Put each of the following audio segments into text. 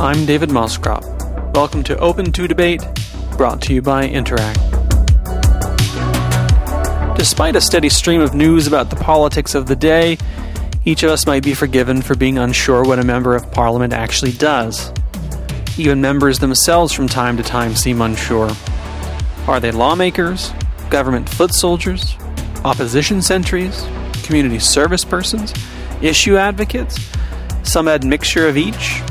I'm David Moscrop. Welcome to Open to Debate, brought to you by Interact. Despite a steady stream of news about the politics of the day, each of us might be forgiven for being unsure what a member of parliament actually does. Even members themselves from time to time seem unsure. Are they lawmakers, government foot soldiers, opposition sentries, community service persons, issue advocates, some admixture of each?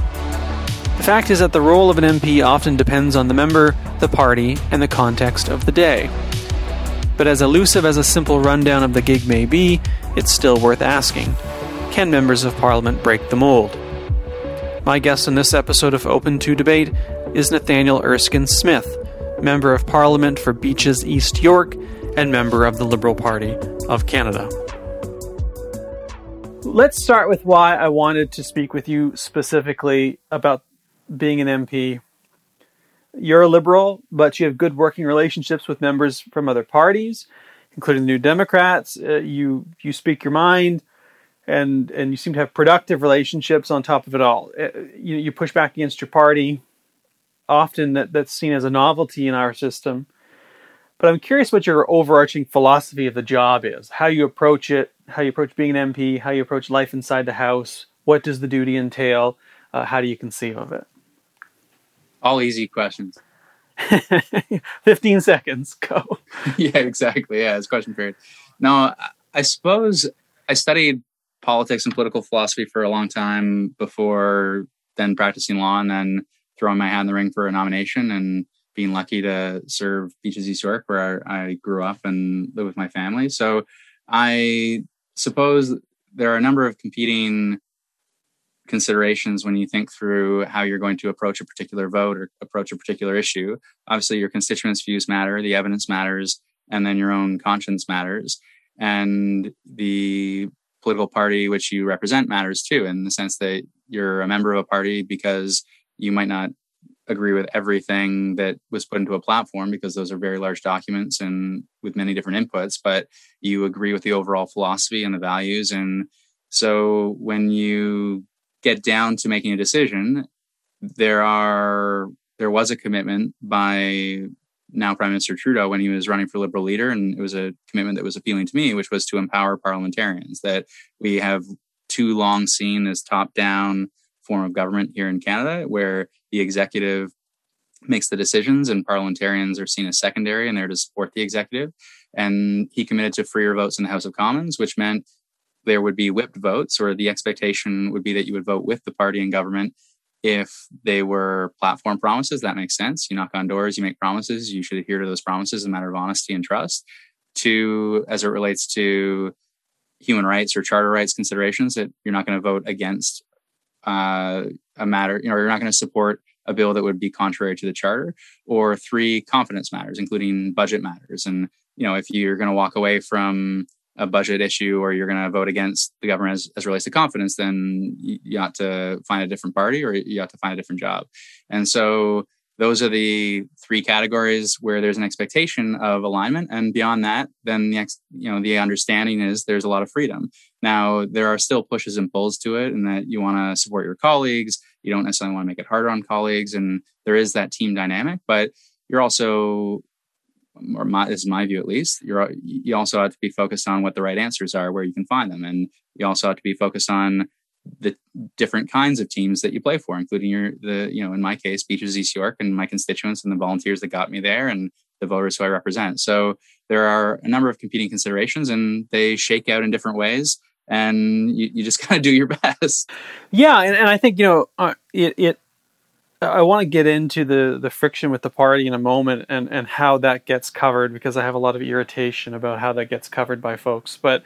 The fact is that the role of an MP often depends on the member, the party, and the context of the day. But as elusive as a simple rundown of the gig may be, it's still worth asking Can members of Parliament break the mold? My guest in this episode of Open to Debate is Nathaniel Erskine Smith, Member of Parliament for Beaches East York and member of the Liberal Party of Canada. Let's start with why I wanted to speak with you specifically about being an MP. You're a liberal, but you have good working relationships with members from other parties, including the New Democrats. Uh, you you speak your mind, and and you seem to have productive relationships on top of it all. Uh, you, you push back against your party. Often that, that's seen as a novelty in our system. But I'm curious what your overarching philosophy of the job is, how you approach it, how you approach being an MP, how you approach life inside the House, what does the duty entail, uh, how do you conceive of it? All easy questions. 15 seconds, go. yeah, exactly. Yeah, it's question period. Now, I suppose I studied politics and political philosophy for a long time before then practicing law and then throwing my hat in the ring for a nomination and being lucky to serve Beaches East York, where I grew up and live with my family. So I suppose there are a number of competing considerations when you think through how you're going to approach a particular vote or approach a particular issue. Obviously, your constituents' views matter, the evidence matters, and then your own conscience matters. And the political party which you represent matters too, in the sense that you're a member of a party because you might not agree with everything that was put into a platform because those are very large documents and with many different inputs, but you agree with the overall philosophy and the values. And so when you get down to making a decision, there are there was a commitment by now Prime Minister Trudeau when he was running for Liberal leader, and it was a commitment that was appealing to me, which was to empower parliamentarians. That we have too long seen this top down form of government here in Canada, where the executive makes the decisions and parliamentarians are seen as secondary and there to support the executive. And he committed to freer votes in the House of Commons, which meant there would be whipped votes, or the expectation would be that you would vote with the party in government if they were platform promises. That makes sense. You knock on doors, you make promises, you should adhere to those promises, a matter of honesty and trust. To, as it relates to human rights or charter rights considerations, that you're not going to vote against uh, a matter, you know, you're not going to support a bill that would be contrary to the charter, or three confidence matters, including budget matters. And you know, if you're going to walk away from a budget issue or you're going to vote against the government as, as relates to confidence, then you, ought to find a different party or you ought to find a different job. And so those are the three categories where there's an expectation of alignment. And beyond that then the ex, you know the understanding is there's a lot of freedom. Now there are still pushes and pulls to it and that you want to support your colleagues. You don't necessarily want to make it harder on colleagues. And there is that team dynamic but you're also or my, is my view at least you're you also have to be focused on what the right answers are where you can find them and you also have to be focused on the different kinds of teams that you play for, including your the you know in my case Beaches East York and my constituents and the volunteers that got me there and the voters who I represent. So there are a number of competing considerations and they shake out in different ways and you, you just kind of do your best. Yeah, and, and I think you know uh, it it I want to get into the the friction with the party in a moment and and how that gets covered because I have a lot of irritation about how that gets covered by folks. But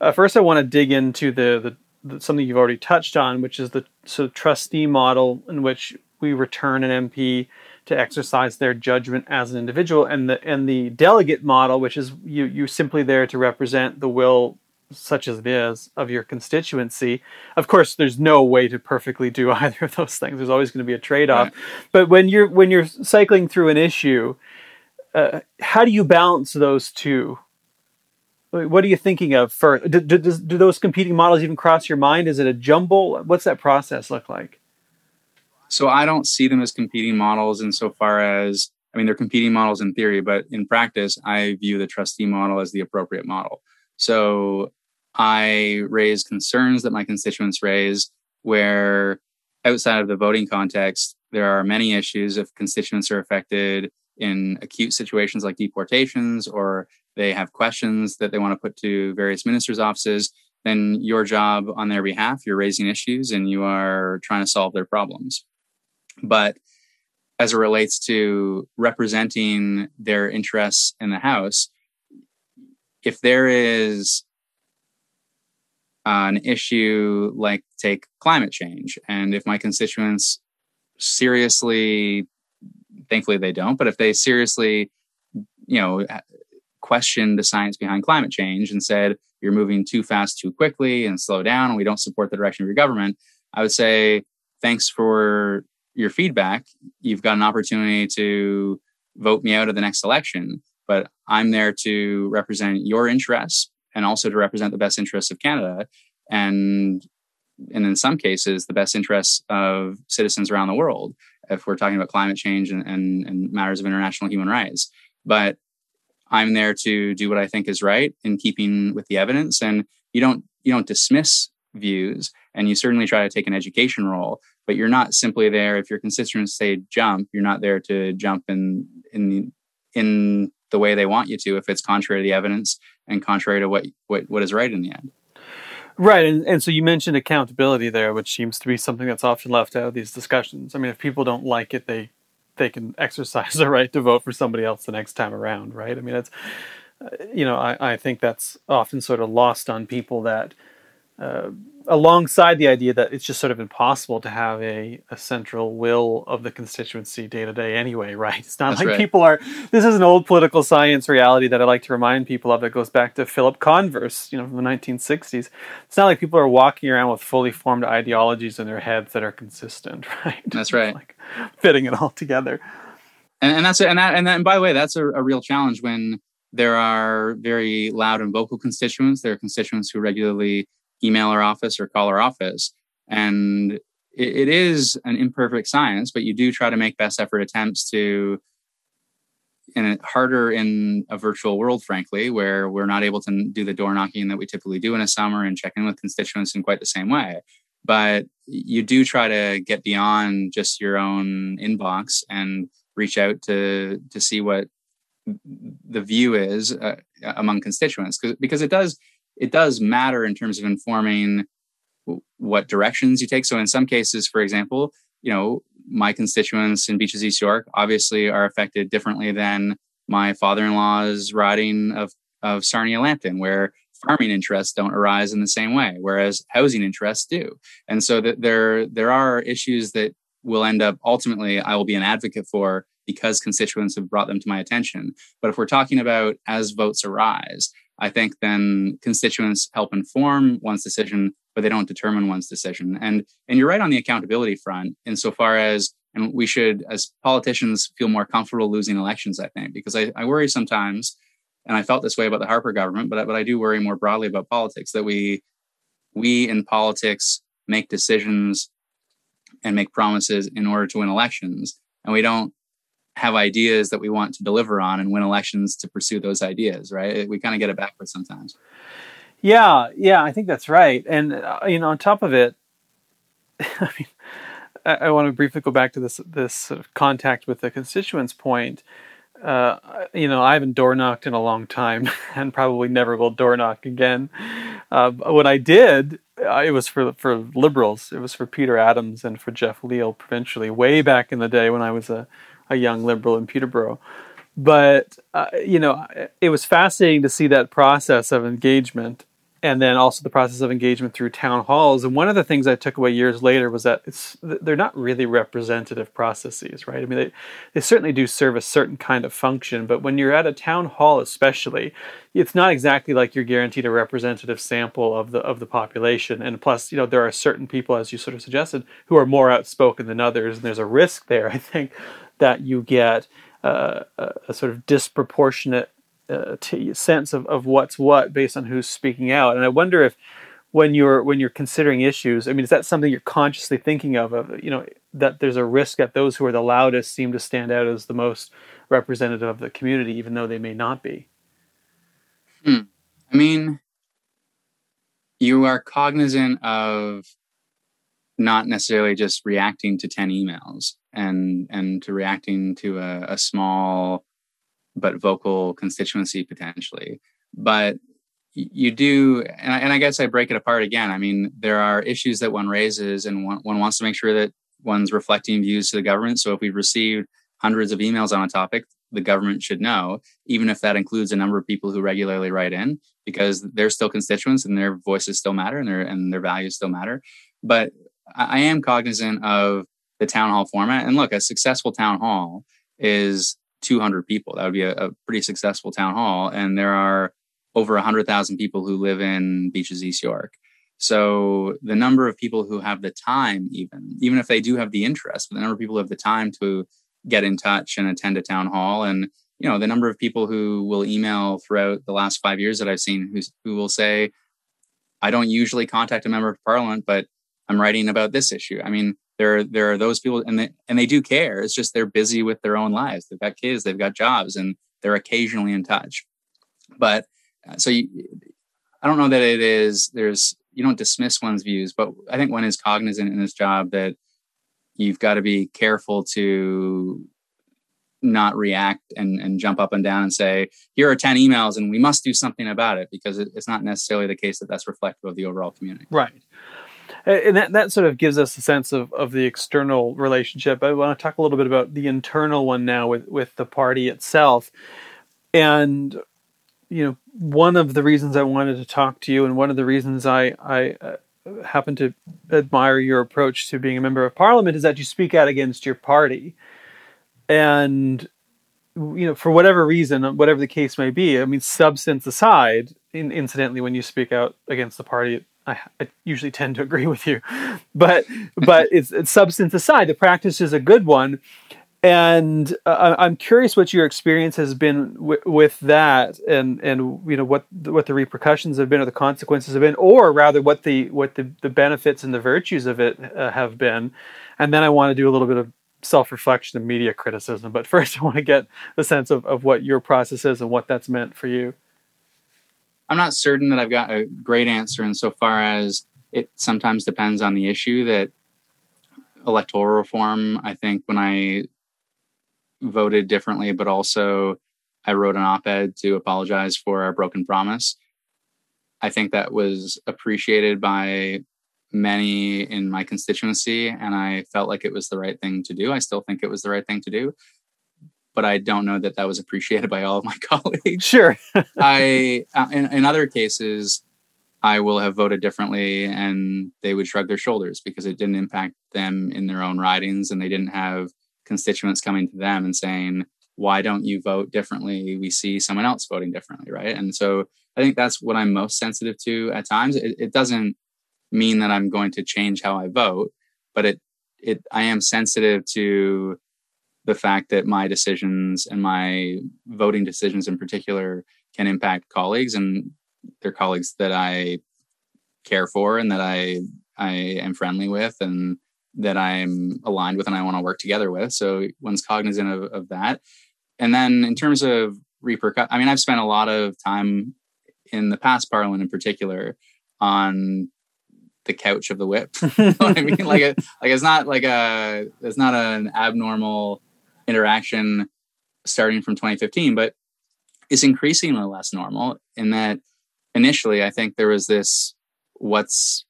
uh, first, I want to dig into the the something you've already touched on, which is the sort of trustee model in which we return an MP to exercise their judgment as an individual, and the and the delegate model, which is you you simply there to represent the will such as it is of your constituency. Of course, there's no way to perfectly do either of those things. There's always going to be a trade-off. Right. But when you're when you're cycling through an issue, uh, how do you balance those two? What are you thinking of first? Do, do, do, those competing models even cross your mind? Is it a jumble? What's that process look like? So I don't see them as competing models insofar as I mean they're competing models in theory, but in practice, I view the trustee model as the appropriate model. So I raise concerns that my constituents raise where outside of the voting context, there are many issues if constituents are affected in acute situations like deportations or they have questions that they want to put to various ministers' offices, then your job on their behalf, you're raising issues and you are trying to solve their problems. But as it relates to representing their interests in the House, if there is Uh, an issue like take climate change, and if my constituents seriously, thankfully they don't, but if they seriously, you know, questioned the science behind climate change and said you're moving too fast too quickly and slow down and we don't support the direction of your government i would say thanks for your feedback. You've got an opportunity to vote me out of the next election but i'm there to represent your interests and also to represent the best interests of canada and and in some cases the best interests of citizens around the world if we're talking about climate change and, and, and matters of international human rights but I'm there to do what I think is right in keeping with the evidence. And you don't you don't dismiss views, and you certainly try to take an education role. But you're not simply there if your constituents say jump. You're not there to jump in in in the way they want you to if it's contrary to the evidence and contrary to what what, what is right in the end. Right, and, and so you mentioned accountability there, which seems to be something that's often left out of these discussions. I mean, if people don't like it, they they can exercise the right to vote for somebody else the next time around, right? I mean, it's uh, you know, I, I think that's often sort of lost on people that uh, alongside the idea that it's just sort of impossible to have a, a central will of the constituency day to day anyway, right? It's not That's like right. people are. This is an old political science reality that I like to remind people of that goes back to Philip Converse, you know, from the 1960s. It's not like people are walking around with fully formed ideologies in their heads that are consistent, right? That's right. like fitting it all together. And, and that's and that and, that, and by the way, that's a, a real challenge when there are very loud and vocal constituents. There are constituents who regularly email our office or call our office. And it, it is an imperfect science, but you do try to make best effort attempts to and harder in a virtual world, frankly, where we're not able to do the door knocking that we typically do in a summer and check in with constituents in quite the same way. But you do try to get beyond just your own inbox and reach out to to see what the view is uh, among constituents because it does it does matter in terms of informing what directions you take. So in some cases, for example, you know, my constituents in Beaches East York obviously are affected differently than my father-in-law's riding of of Sarnia Lambton, where farming interests don't arise in the same way, whereas housing interests do. And so that there there are issues that will end up ultimately I will be an advocate for because constituents have brought them to my attention. But if we're talking about as votes arise, I think then constituents help inform one's decision, but they don't determine one's decision. And and you're right on the accountability front, insofar as and we should, as politicians, feel more comfortable losing elections. I think because I, I worry sometimes, and I felt this way about the Harper government, but but I do worry more broadly about politics that we we in politics make decisions and make promises in order to win elections, and we don't have ideas that we want to deliver on and win elections to pursue those ideas, right? We kind of get it backwards sometimes. Yeah, yeah, I think that's right. And uh, you know, on top of it, I mean, I, I, want to briefly go back to this this sort of contact with the constituents point. Uh, you know, I haven't door knocked in a long time, and probably never will door knock again. Uh, what I did, uh, it was for for liberals. It was for Peter Adams and for Jeff Leal provincially, way back in the day when I was a a young liberal in Peterborough. But uh, you know, it was fascinating to see that process of engagement, and then also the process of engagement through town halls. And one of the things I took away years later was that it's they're not really representative processes, right? I mean, they they certainly do serve a certain kind of function, but when you're at a town hall, especially, it's not exactly like you're guaranteed a representative sample of the of the population. And plus, you know, there are certain people, as you sort of suggested, who are more outspoken than others, and there's a risk there, I think, that you get uh, a, sort of disproportionate uh, t- sense of, of what's what based on who's speaking out. And I wonder if when you're when you're considering issues, I mean, is that something you're consciously thinking of? Of you know, that there's a risk that those who are the loudest seem to stand out as the most representative of the community, even though they may not be. Hmm. I mean, you are cognizant of not necessarily just reacting to 10 emails and and to reacting to a, a small but vocal constituency potentially. But you do and I, and I, guess i break it apart again. I mean there are issues that one raises and one, one wants to make sure that one's reflecting views to the government. So if we've received hundreds of emails on a topic the government should know even if that includes a number of people who regularly write in because they're still constituents and their voices still matter and their and their values still matter. But i am cognizant of the town hall format. And look a successful town hall is 200 people. That would be a, a pretty successful town hall. And there are over 100,000 people who live in Beaches East York. So the number of people who have the time, even even if they do have the interest, but the number of people who have the time to get in touch and attend a town hall, and you know the number of people who will email throughout the last five years that I've seen who who will say, "I don't usually contact a member of parliament, but I'm writing about this issue." I mean, there there are those people, and they and they do care. It's just they're busy with their own lives. They've got kids, they've got jobs, and they're occasionally in touch. But uh, so you, I don't know that it is. There's you don't dismiss one's views, but I think one is cognizant in this job that you've got to be careful to not react and, and jump up and down and say here are 10 emails and we must do something about it because it, it's not necessarily the case that that's reflective of the overall community right and that, that sort of gives us a sense of, of the external relationship. I want to talk a little bit about the internal one now with, with the party itself. And you know, one of the reasons I wanted to talk to you, and one of the reasons I I uh, happen to admire your approach to being a member of parliament is that you speak out against your party, and you know, for whatever reason, whatever the case may be, I mean, substance aside, in, incidentally, when you speak out against the party, I, I, usually tend to agree with you, but but it's, it's, substance aside, the practice is a good one, and uh, I'm curious what your experience has been w- with that, and and you know what what the repercussions have been, or the consequences have been, or rather what the what the, the benefits and the virtues of it uh, have been. And then I want to do a little bit of self reflection and media criticism. But first, I want to get the sense of, of what your process is and what that's meant for you. I'm not certain that I've got a great answer insofar as it sometimes depends on the issue that electoral reform. I think when I voted differently, but also I wrote an op ed to apologize for our broken promise. I think that was appreciated by many in my constituency, and I felt like it was the right thing to do. I still think it was the right thing to do, but I don't know that that was appreciated by all of my colleagues. Sure. I, uh, in, in other cases, I will have voted differently and they would shrug their shoulders because it didn't impact them in their own ridings and they didn't have constituents coming to them and saying, why don't you vote differently? We see someone else voting differently, right? And so I think that's what I'm most sensitive to at times. It, it doesn't mean that I'm going to change how I vote, but it it I am sensitive to the fact that my decisions and my voting decisions in particular can impact colleagues and their colleagues that I care for and that I I am friendly with and that I'm aligned with and I want to work together with. So one's cognizant of, of that. And then in terms of repercussion, I mean, I've spent a lot of time in the past parliament in particular on the couch of the whip. you know I mean? Like, a, like it's not like a, it's not an abnormal interaction starting from 2015, but it's increasingly less normal in that initially I think there was this what's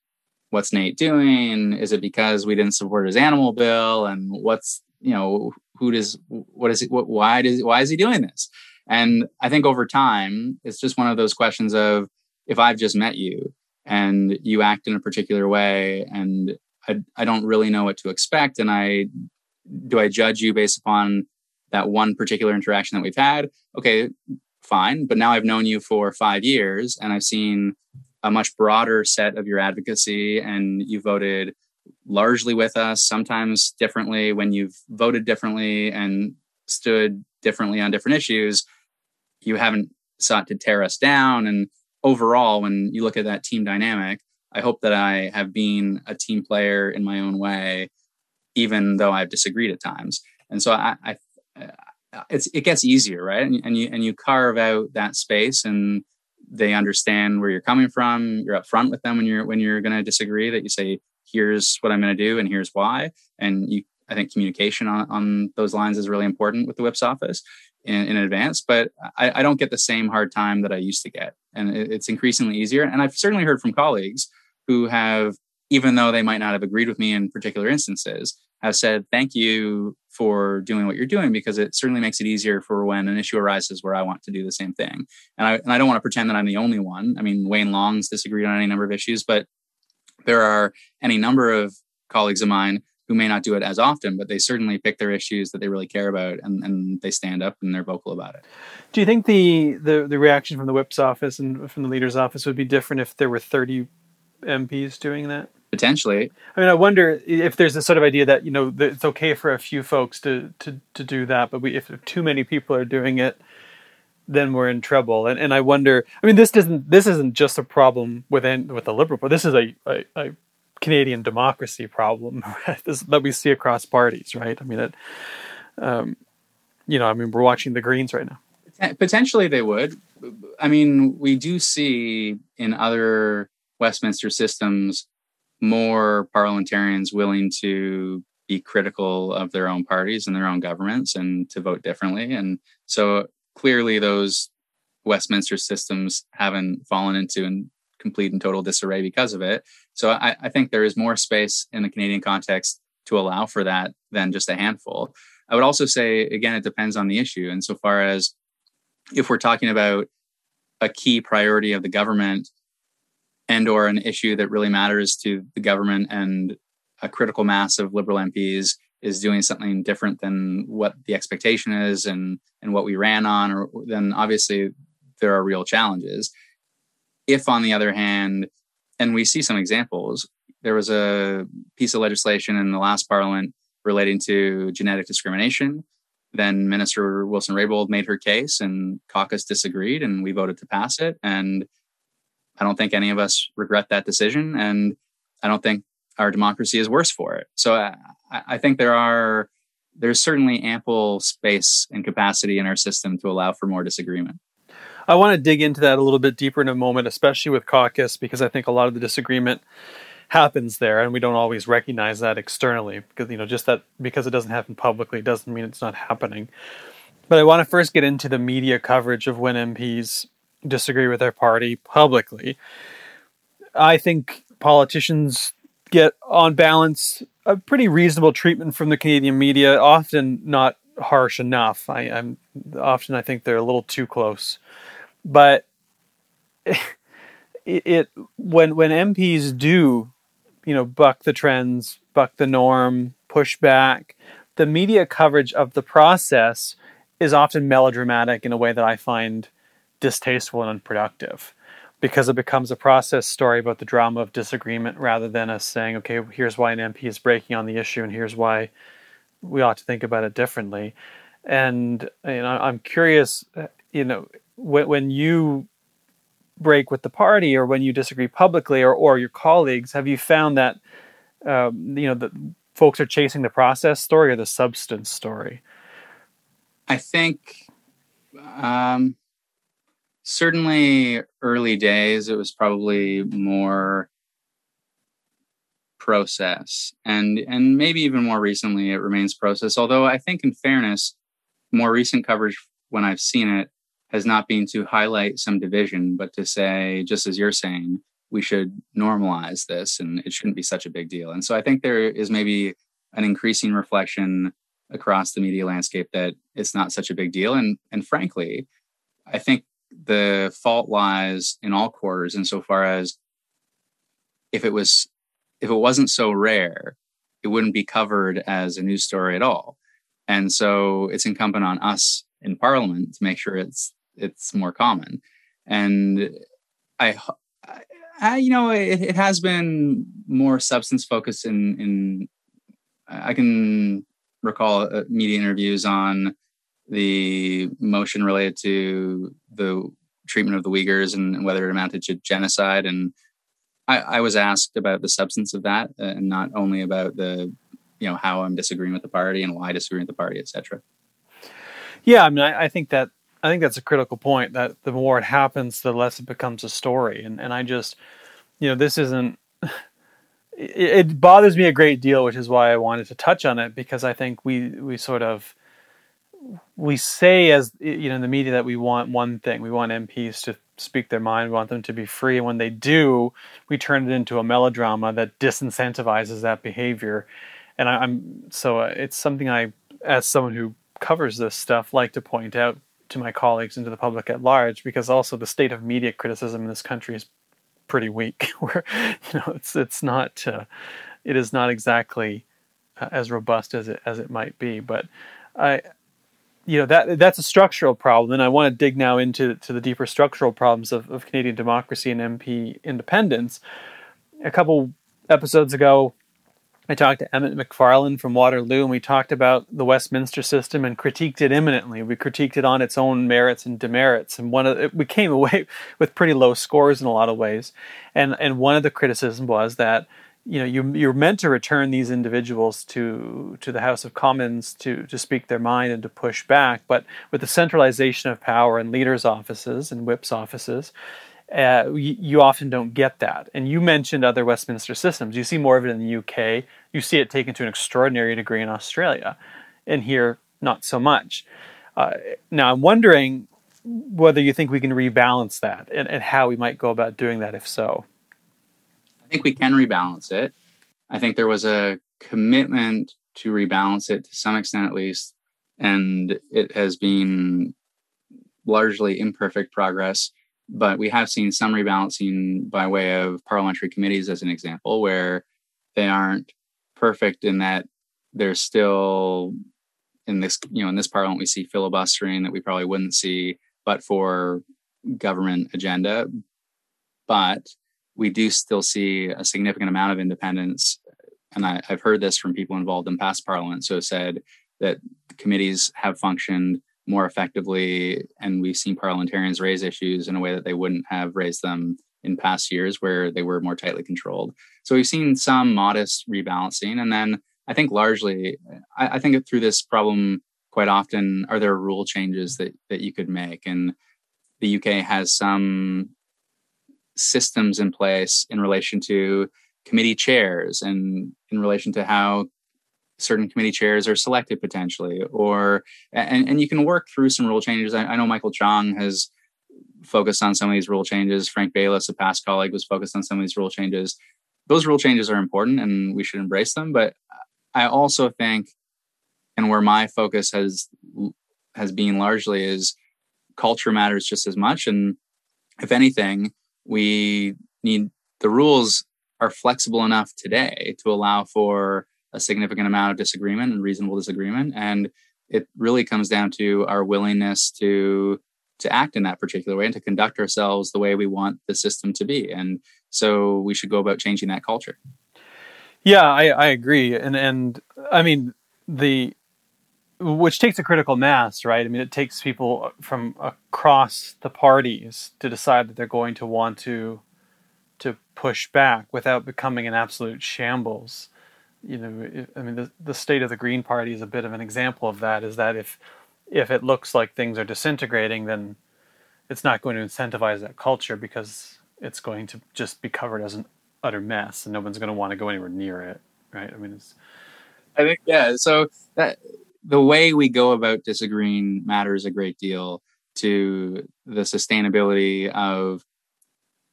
what's Nate doing? Is it because we didn't support his animal bill? And what's you know who does what is it? What, why does why is he doing this? And I think over time, it's just one of those questions of if I've just met you and you act in a particular way, and I, I don't really know what to expect, and I do I judge you based upon that one particular interaction that we've had? Okay, fine. But now I've known you for five years, and I've seen a much broader set of your advocacy and you voted largely with us, sometimes differently when you've voted differently and stood differently on different issues. You haven't sought to tear us down. And overall, when you look at that team dynamic, I hope that I have been a team player in my own way even though I've disagreed at times. And so I, I uh, it's it gets easier, right? And, and you and you carve out that space, and they understand where you're coming from. You're upfront with them when you're when you're going to disagree. That you say, "Here's what I'm going to do, and here's why." And you, I think communication on, on those lines is really important with the whip's office in, in advance. But I, I, don't get the same hard time that I used to get, and it, it's increasingly easier. And I've certainly heard from colleagues who have, even though they might not have agreed with me in particular instances, have said, thank you for doing what you're doing because it certainly makes it easier for when an issue arises where I want to do the same thing. And I, and I don't want to pretend that I'm the only one. I mean, Wayne Long's disagreed on any number of issues, but there are any number of colleagues of mine who may not do it as often, but they certainly pick their issues that they really care about and, and they stand up and they're vocal about it. Do you think the, the, the reaction from the whip's office and from the leader's office would be different if there were 30 MPs doing that? Potentially. I mean, I wonder if there's this sort of idea that you know that it's okay for a few folks to to to do that, but we, if too many people are doing it, then we're in trouble. And and I wonder. I mean, this doesn't this isn't just a problem within with the liberal, but this is a, a, a Canadian democracy problem this, that we see across parties, right? I mean, it. Um, you know, I mean, we're watching the Greens right now. Potentially, they would. I mean, we do see in other Westminster systems more parliamentarians willing to be critical of their own parties and their own governments and to vote differently. And so clearly, those Westminster systems haven't fallen into in complete and total disarray because of it. So I, I think there is more space in the Canadian context to allow for that than just a handful. I would also say, again, it depends on the issue. And so far as if we're talking about a key priority of the government and or an issue that really matters to the government and a critical mass of liberal MPs is doing something different than what the expectation is and and what we ran on or then obviously there are real challenges. If on the other hand and we see some examples there was a piece of legislation in the last parliament relating to genetic discrimination. Then minister wilson raybould made her case and caucus disagreed and we voted to pass it. And I don't think any of us regret that decision, and I don't think our democracy is worse for it. So uh, I, I think there are there's certainly ample space and capacity in our system to allow for more disagreement. I want to dig into that a little bit deeper in a moment, especially with caucus, because I think a lot of the disagreement happens there, and we don't always recognize that externally. Because you know, just that because it doesn't happen publicly doesn't mean it's not happening. But I want to first get into the media coverage of when MPs disagree with their party publicly. I think politicians get, on balance, a pretty reasonable treatment from the Canadian media, often not harsh enough. I, am often I think they're a little too close, but it, it when when MPs do, you know, buck the trends, buck the norm, push back, the media coverage of the process is often melodramatic in a way that I find distasteful and unproductive because it becomes a process story about the drama of disagreement rather than us saying, okay, here's why an MP is breaking on the issue and here's why we ought to think about it differently. And you know, I'm curious, you know, when, when you break with the party or when you disagree publicly or, or your colleagues, have you found that, um, you know, that folks are chasing the process story or the substance story? I think um, certainly early days it was probably more process and and maybe even more recently it remains process. Although i think in fairness more recent coverage when i've seen it has not been to highlight some division but to say just as you're saying we should normalize this and it shouldn't be such a big deal. And so i think there is maybe an increasing reflection across the media landscape that it's not such a big deal. And and frankly i think the fault lies in all quarters insofar as if it was if it wasn't so rare it wouldn't be covered as a news story at all. And so it's incumbent on us in parliament to make sure it's it's more common. And i, I you know it, it has been more substance focused in in i can recall uh, media interviews on the motion related to the treatment of the Uyghurs and whether it amounted to genocide. And I, I was asked about the substance of that, uh, and not only about the you know how I'm disagreeing with the party and why I disagree with the party, etc. Yeah, I mean, I, I, think that I think that's a critical point. That the more it happens, the less it becomes a story. And and I just, you know, this isn't. It, it bothers me a great deal, which is why I wanted to touch on it because I think we we sort of we say as you know in the media that we want one thing. We want mps to speak their mind. We want them to be free. And when they do we turn it into a melodrama that disincentivizes that behavior. And I, am so uh, it's something i as someone who covers this stuff like to point out to my colleagues and to the public at large because also the state of media criticism in this country is pretty weak. Where you know it's it's not uh, it is not exactly uh, as robust as it as it might be. But i you know that that's a structural problem, and I want to dig now into to the deeper structural problems of, of Canadian democracy and MP independence. A couple episodes ago, I talked to Emmett Macfarlane from Waterloo, and we talked about the Westminster system and critiqued it imminently. We critiqued it on its own merits and demerits, and one of the, we came away with pretty low scores in a lot of ways. And and one of the criticisms was that you know you you're meant to return these individuals to to the House of Commons to to speak their mind and to push back, but with the centralization of power in leaders' offices and whips' offices, uh, you, you, often don't get that. And you mentioned other Westminster systems. You see more of it in the UK. You see it taken to an extraordinary degree in Australia, and here not so much. Uh, now I'm wondering whether you think we can rebalance that and, and how we might go about doing that, if so think we can rebalance it. I think there was a commitment to rebalance it to some extent, at least, and it has been largely imperfect progress. But we have seen some rebalancing by way of parliamentary committees, as an example, where they aren't perfect in that there's still in this you know in this parliament we see filibustering that we probably wouldn't see but for government agenda but we do still see a significant amount of independence. And I, have heard this from people involved in past parliaments who have said that committees have functioned more effectively, and we've seen parliamentarians raise issues in a way that they wouldn't have raised them in past years where they were more tightly controlled. So we've seen some modest rebalancing. And then I think largely, I, I think through this problem quite often, are there rule changes that, that you could make? And the UK has some systems in place in relation to committee chairs and in relation to how certain committee chairs are selected potentially or and, and you can work through some rule changes. I, I, know michael chong has focused on some of these rule changes. Frank baylis a past colleague was focused on some of these rule changes. Those rule changes are important and we should embrace them but i also think and where my focus has has been largely is culture matters just as much. And if anything we need the rules are flexible enough today to allow for a significant amount of disagreement and reasonable disagreement. And it really comes down to our willingness to to act in that particular way and to conduct ourselves the way we want the system to be. And so we should go about changing that culture. Yeah i, I agree. And and i mean the which takes a critical mass, right? I mean, it takes people from across the parties to decide that they're going to want to to push back without becoming an absolute shambles. You know, I mean, the, the state of the Green Party is a bit of an example of that. Is that if if it looks like things are disintegrating, then it's not going to incentivize that culture because it's going to just be covered as an utter mess, and no one's going to want to go anywhere near it, right? I mean, it's. I think yeah. So that the way we go about disagreeing matters a great deal to the sustainability of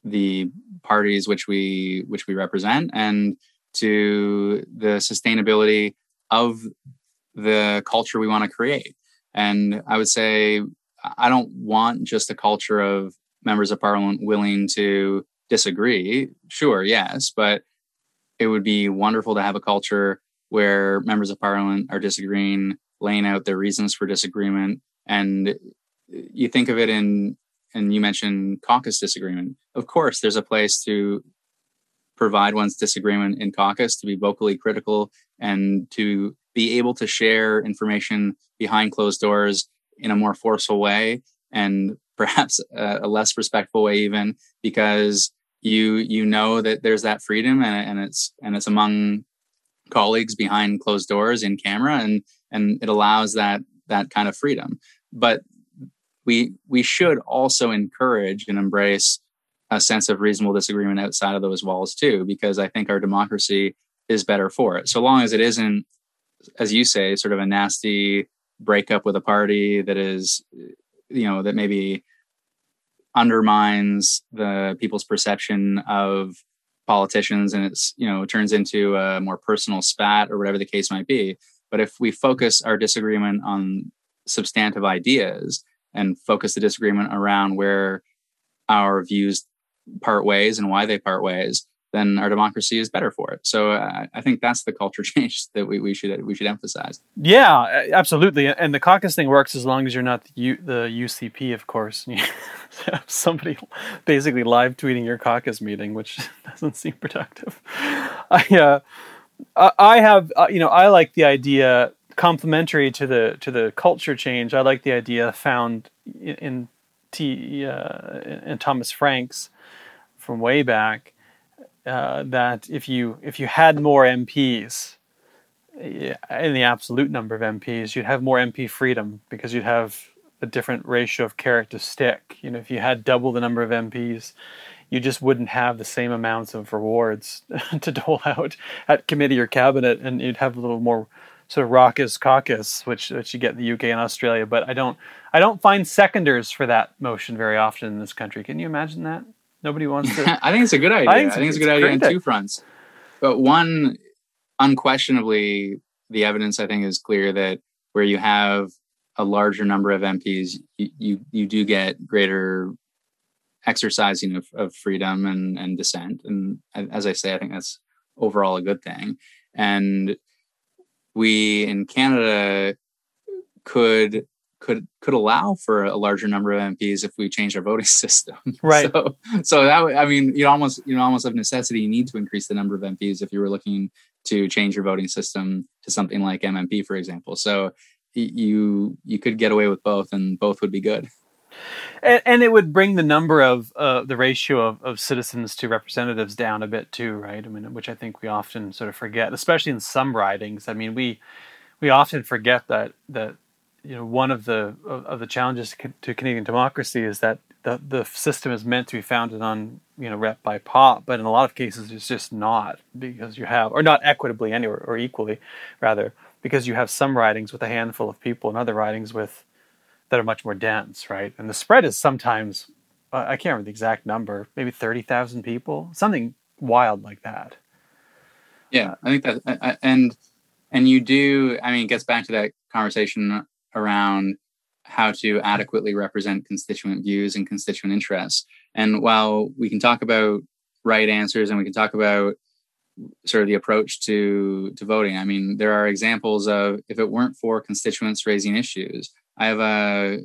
the parties which we which we represent and to the sustainability of the culture we want to create. And i would say i don't want just a culture of members of parliament willing to disagree. Sure yes but it would be wonderful to have a culture where members of parliament are disagreeing, laying out their reasons for disagreement. And you think of it in, and you mentioned caucus disagreement. Of course, there's a place to provide one's disagreement in caucus, to be vocally critical, and to be able to share information behind closed doors in a more forceful way and perhaps a, a less respectful way even because you you know that there's that freedom and, and it's and it's among colleagues behind closed doors in camera and and it allows that that kind of freedom. But we we should also encourage and embrace a sense of reasonable disagreement outside of those walls too because i think our democracy is better for it. So long as it isn't as you say sort of a nasty breakup with a party that is you know that maybe undermines the people's perception of politicians and it's you know turns into a more personal spat or whatever the case might be. But if we focus our disagreement on substantive ideas and focus the disagreement around where our views part ways and why they part ways then our democracy is better for it. So uh, I think that's the culture change that we, we should we should emphasize. Yeah, absolutely. And the caucus thing works as long as you're not the, U, the UCP, of course. Somebody basically live tweeting your caucus meeting, which doesn't seem productive. I uh, I have uh, you know I like the idea complementary to the to the culture change. I like the idea found in, in T uh, in Thomas Franks from way back uh, that if you if you had more MPs in the absolute number of MPs, you'd have more MP freedom because you'd have a different ratio of carrot to stick. You know, if you had double the number of MPs, you just wouldn't have the same amounts of rewards to dole out at committee or cabinet, and you'd have a little more sort of raucous caucus, which which you get in the UK and Australia. But I don't I don't find seconders for that motion very often in this country. Can you imagine that? Nobody wants to. I think it's a good idea. I think it's, I think it's a good idea on two fronts. But one, unquestionably, the evidence I think is clear that where you have a larger number of MPs, you you, you do get greater exercising of, of freedom and, and dissent. And as I say, I think that's overall a good thing. And we in Canada could could could allow for a larger number of MPs if we change our voting system. Right. So, so that I mean, you almost you know almost of necessity you need to increase the number of MPs if you were looking to change your voting system to something like MMP, for example. So you you could get away with both, and both would be good. And, and it would bring the number of uh, the ratio of, of citizens to representatives down a bit too, right? I mean, which I think we often sort of forget, especially in some ridings. I mean, we we often forget that that you know one of the of the challenges to Canadian democracy is that the the system is meant to be founded on you know rep by pop, but in a lot of cases it's just not because you have or not equitably anywhere or equally rather because you have some ridings with a handful of people and other ridings with that are much more dense, right? And the spread is sometimes I can't remember the exact number, maybe thirty thousand people, something wild like that. Yeah, I think that and and you do. I mean, it gets back to that conversation around how to adequately represent constituent views and constituent interests. And while we can talk about right answers and we can talk about sort of the approach to to voting, I mean, there are examples of if it weren't for constituents raising issues. I have a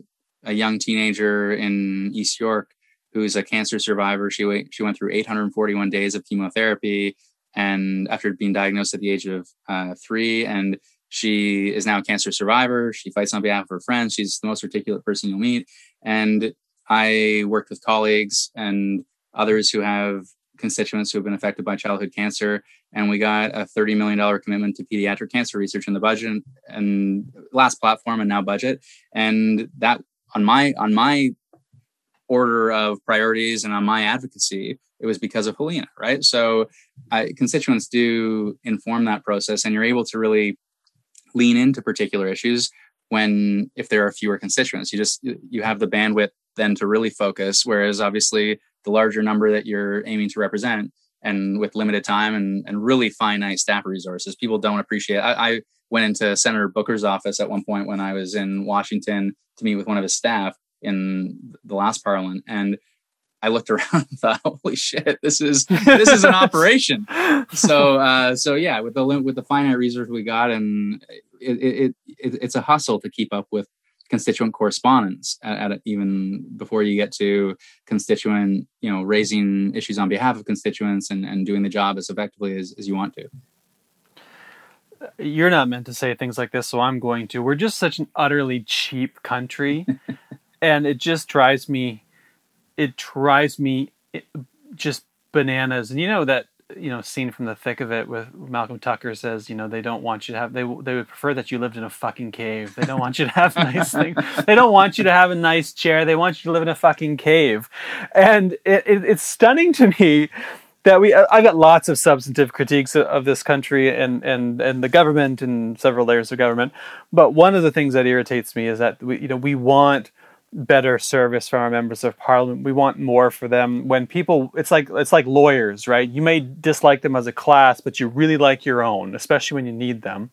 a young teenager in East York who's a cancer survivor. She went, she went through 841 days of chemotherapy, and after being diagnosed at the age of uh, three, and she is now a cancer survivor. She fights on behalf of her friends. She's the most articulate person you'll meet. And I worked with colleagues and others who have constituents who have been affected by childhood cancer. And we got a $30 million commitment to pediatric cancer research in the budget and last platform and now budget. And that on my on my order of priorities and on my advocacy, it was because of Helena, right? So constituents do inform that process, and you're able to really lean into particular issues when if there are fewer constituents you just you have the bandwidth then to really focus whereas obviously the larger number that you're aiming to represent and with limited time and, and really finite staff resources people don't appreciate I, I went into senator booker's office at one point when i was in washington to meet with one of his staff in the last parliament and I looked around and thought, "Holy shit, this is this is an operation." So, uh, so yeah, with the with the finite resources we got, and it, it, it, it's a hustle to keep up with constituent correspondence at, at, even before you get to constituent you know raising issues on behalf of constituents and, and doing the job as effectively as, as you want to. You're not meant to say things like this so i'm going to. We're just such an utterly cheap country. And it just drives me it drives me just bananas. And you know that you know scene from the thick of it with Malcolm Tucker says, you know, they don't want you to have they they would prefer that you lived in a fucking cave. They don't want you to have nice things. They don't want you to have a nice chair. They want you to live in a fucking cave. And it, it, it's stunning to me that we I've got lots of substantive critiques of this country and and and the government and several layers of government. But one of the things that irritates me is that we you know we want better service from our members of parliament. We want more for them. When people, it's like it's like lawyers, right? You may dislike them as a class, but you really like your own, especially when you need them.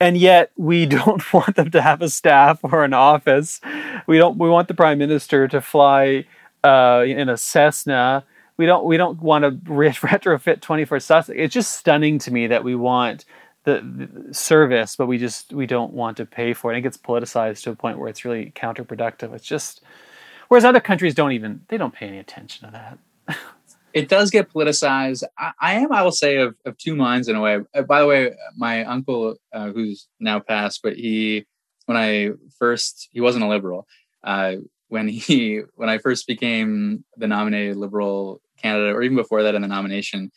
And yet, we don't want them to have a staff or an office. We don't. We want the prime minister to fly uh, in a Cessna. We don't. We don't want to retrofit twenty four Sussex. It's just stunning to me that we want the, the, service, but we just we don't want to pay for it. it gets politicized to a point where it's really counterproductive. It's just whereas other countries don't even they don't pay any attention to that. it does get politicized. I, I, am, I will say, of, of two minds in a way. Uh, by the way, my uncle, uh, who's now passed, but he, when I first, he wasn't a liberal. Uh, when he, when I first became the nominated liberal candidate, or even before that in the nomination,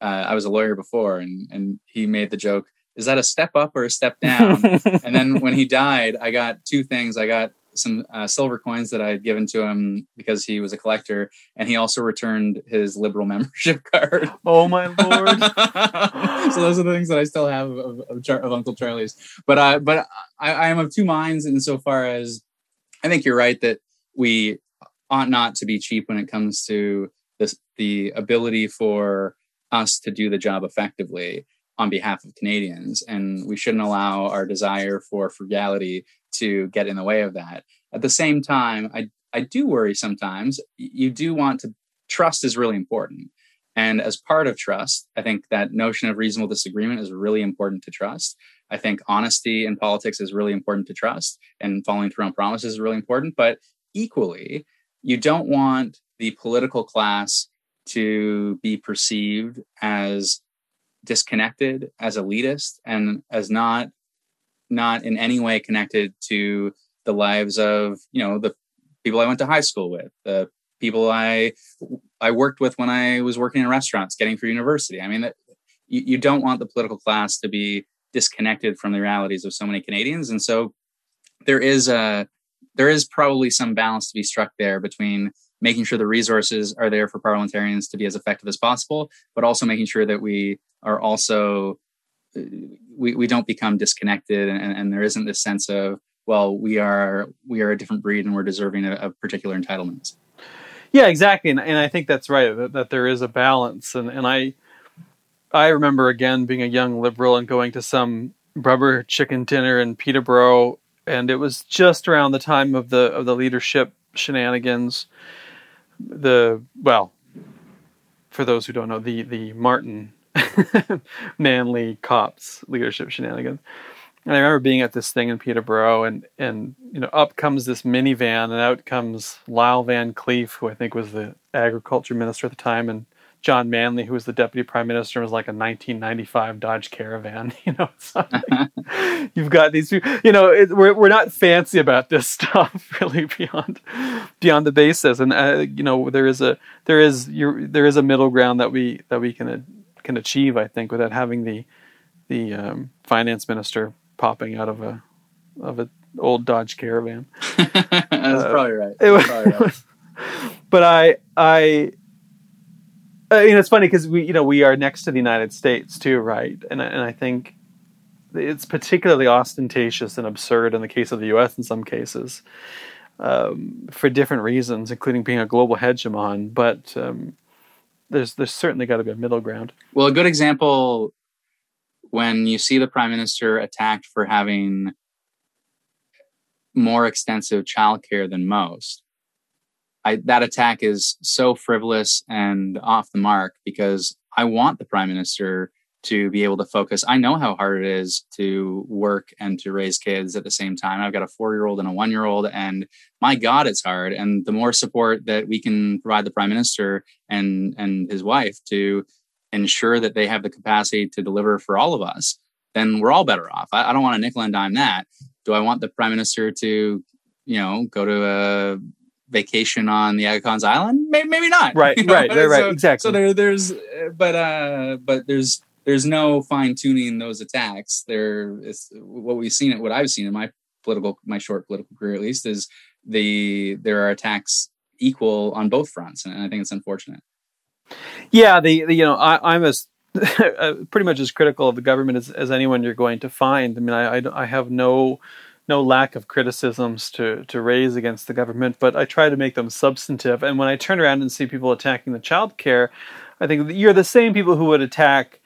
uh, I was a lawyer before, and and he made the joke, "Is that a step up or a step down?" and then when he died, I got two things. I got some uh, silver coins that I had given to him because he was a collector, and he also returned his liberal membership card. Oh my lord! so those are the things that I still have of, of, Char- of Uncle Charlie's. But uh, but I, I am of two minds insofar as I think you're right that we ought not to be cheap when it comes to this the ability for us to do the job effectively on behalf of Canadians. And we shouldn't allow our desire for frugality to get in the way of that. At the same time, I, I do worry sometimes. You do want to, trust is really important. And as part of trust, I think that notion of reasonable disagreement is really important to trust. I think honesty in politics is really important to trust, and following through on promises is really important. But equally, you don't want the political class to be perceived as disconnected, as elitist, and as not not in any way connected to the lives of you know the people I went to high school with, the people I I worked with when I was working in restaurants, getting through university. I mean, you, you don't want the political class to be disconnected from the realities of so many Canadians, and so there is a there is probably some balance to be struck there between making sure the resources are there for parliamentarians to be as effective as possible, but also making sure that we are also uh, we, we don't become disconnected and, and there isn't this sense of well we are we are a different breed and we're deserving of, particular entitlements. Yeah exactly. And, and i think that's right that, that there is a balance. And, and i i remember again being a young liberal and going to some rubber chicken dinner in peterborough and it was just around the time of the of the leadership shenanigans the well, for those who don't know, the the Martin Manley Copps leadership shenanigans. And I remember being at this thing in Peterborough, and and you know, up comes this minivan, and out comes Lyle Vanclief, who I think was the agriculture minister at the time, and John Manley, who was the deputy prime minister, was like a 1995 Dodge Caravan. You know, like, you've got these. You know, it, we're we're not fancy about this stuff really beyond beyond the basis, and uh, you know, there is a there is you there is a middle ground that we that we can uh, can achieve. I think without having the the um, finance minister popping out of a of an old Dodge Caravan. That's uh, probably right. That's probably right. but I I uh, you know, it's funny because we, you know, we are next to the United States too, right? And and I think it's particularly ostentatious and absurd in the case of the U.S. in some cases, um, for different reasons, including being a global hegemon. But um, there's there's certainly got to be a middle ground. Well, a good example when you see the prime minister attacked for having more extensive childcare than most I, that attack is so frivolous and off the mark because I want the prime minister to be able to focus. I know how hard it is to work and to raise kids at the same time. I've got a four year old and a one year old, and my God, it's hard. And the more support that we can provide the prime minister and and his wife to ensure that they have the capacity to deliver for all of us, then we're all better off. I, I don't want to nickel and dime that. Do I want the prime minister to, you know, go to a vacation on the Aga Khan's Island? Maybe, maybe not. Right, right, right, right, exactly. So there, there's but uh, but there's there's no fine tuning those attacks. There is what we've seen. What I've seen in my political, my short political career at least, is the there are attacks equal on both fronts, and I think it's unfortunate. Yeah, the, the you know I, I'm as pretty much as critical of the government as, as anyone you're going to find. I mean, I, I, I have no no lack of criticisms to, to raise against the government, but I try to make them substantive. And when I turn around and see people attacking the child care, I think you're the same people who would attack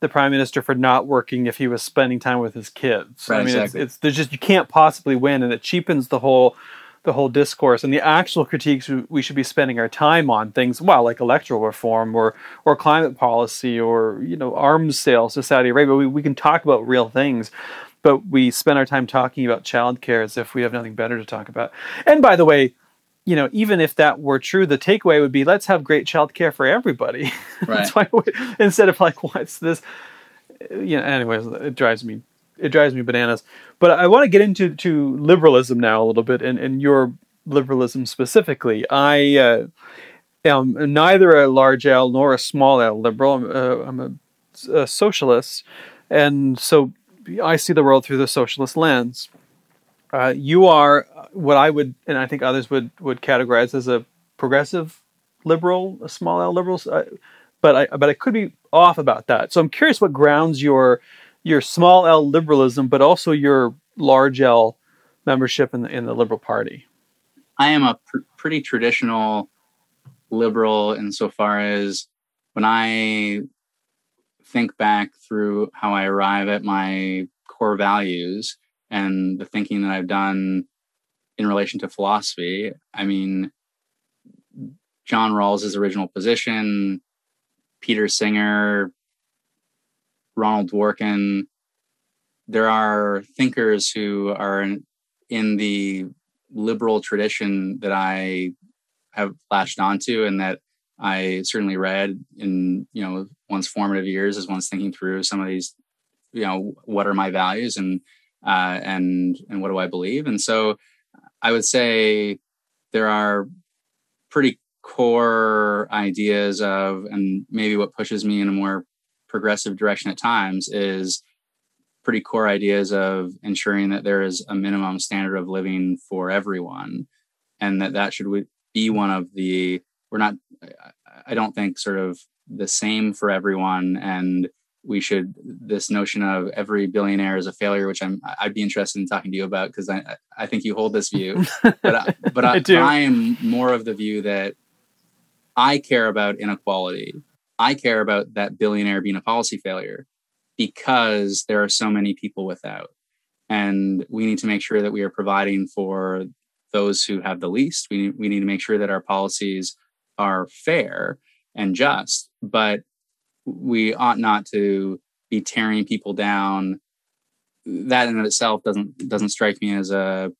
the prime minister for not working if he was spending time with his kids. Right, I mean, exactly. it's, it's there's just you can't possibly win, and it cheapens the whole the whole discourse and the actual critiques we should be spending our time on things well like electoral reform or or climate policy or you know arms sales to Saudi Arabia we, we can talk about real things but we spend our time talking about childcare as if we have nothing better to talk about and by the way you know even if that were true the takeaway would be let's have great childcare for everybody Right. why we, instead of like what's this you know anyways it drives me it drives me bananas. But I want to get into to liberalism now a little bit, and, and your liberalism specifically. I uh, am neither a large L nor a small L liberal. I'm, uh, I'm a, a socialist, and so I see the world through the socialist lens. Uh, you are what I would, and I think others would would categorize as a progressive liberal, a small L liberal. Uh, but I but I could be off about that. So I'm curious what grounds your your small L liberalism, but also your large L membership in the in the Liberal Party. I am a pr- pretty traditional liberal insofar as when I think back through how I arrive at my core values and the thinking that I've done in relation to philosophy. I mean, John Rawls' original position, Peter Singer, Ronald Dworkin. There are thinkers who are in, the liberal tradition that I have latched onto and that I certainly read in, you know, one's formative years as one's thinking through some of these, you know, what are my values and, uh, and, and what do I believe? And so I would say there are pretty core ideas of, and maybe what pushes me in a more progressive direction at times is pretty core ideas of ensuring that there is a minimum standard of living for everyone and that that should be one of the we're not i don't think sort of the same for everyone and we should this notion of every billionaire is a failure which i'm i'd be interested in talking to you about because i i think you hold this view but I, but I, do. I am more of the view that i care about inequality i care about that billionaire being a policy failure because there are so many people without. And we need to make sure that we are providing for those who have the least. We need, we need to make sure that our policies are fair and just, but we ought not to be tearing people down. That in of itself doesn't doesn't strike me as a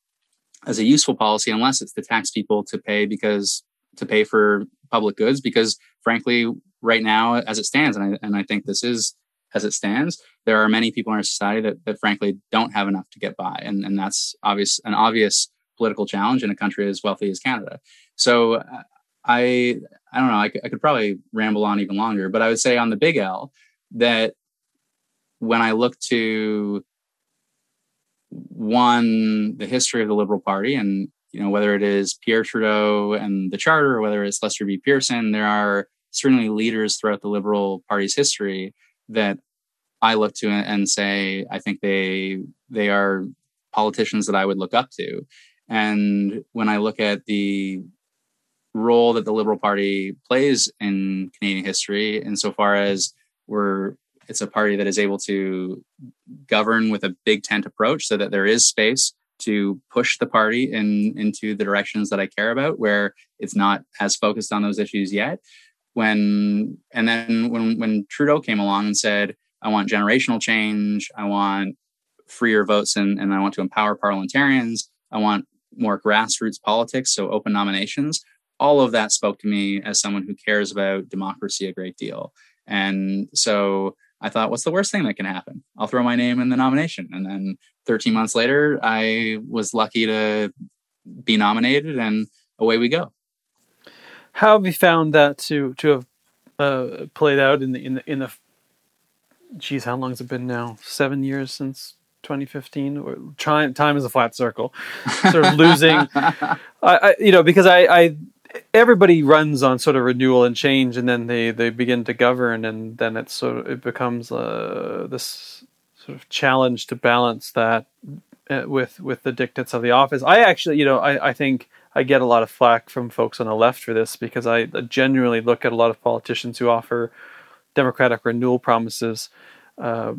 as a useful policy unless it's to tax people to pay because to pay for public goods because frankly right now as it stands and I, and I think this is as it stands, there are many people in our society that, that frankly don't have enough to get by. And, and that's obvious, an obvious political challenge in a country as wealthy as Canada. So uh, I, I don't know, I, I could probably ramble on even longer, but I would say on the big L that when I look to one, the history of the Liberal Party and, you know, whether it is Pierre Trudeau and the Charter or whether it's Lester B. Pearson, there are certainly leaders throughout the Liberal Party's history that I look to and say I think they they are politicians that I would look up to. And when I look at the role that the Liberal Party plays in Canadian history, insofar as we're it's a party that is able to govern with a big tent approach so that there is space to push the party in into the directions that I care about, where it's not as focused on those issues yet when and then when when Trudeau came along and said, I want generational change, I want freer votes and, and I want to empower parliamentarians, I want more grassroots politics, so open nominations. All of that spoke to me as someone who cares about democracy a great deal. And so I thought, what's the worst thing that can happen? I'll throw my name in the nomination. And then 13 months later, I was lucky to be nominated and away we go how have you found that to to have uh, played out in the in the in the. Geez, how long has it been now? Seven years since 2015. Time time is a flat circle. Sort of losing, I, I, you know, because I, I everybody runs on sort of renewal and change, and then they they begin to govern, and then it's sort of it becomes uh, this sort of challenge to balance that uh, with with the dictates of the office. I actually, you know, I, I think I get a lot of flack from folks on the left for this because I genuinely look at a lot of politicians who offer democratic renewal promises uh,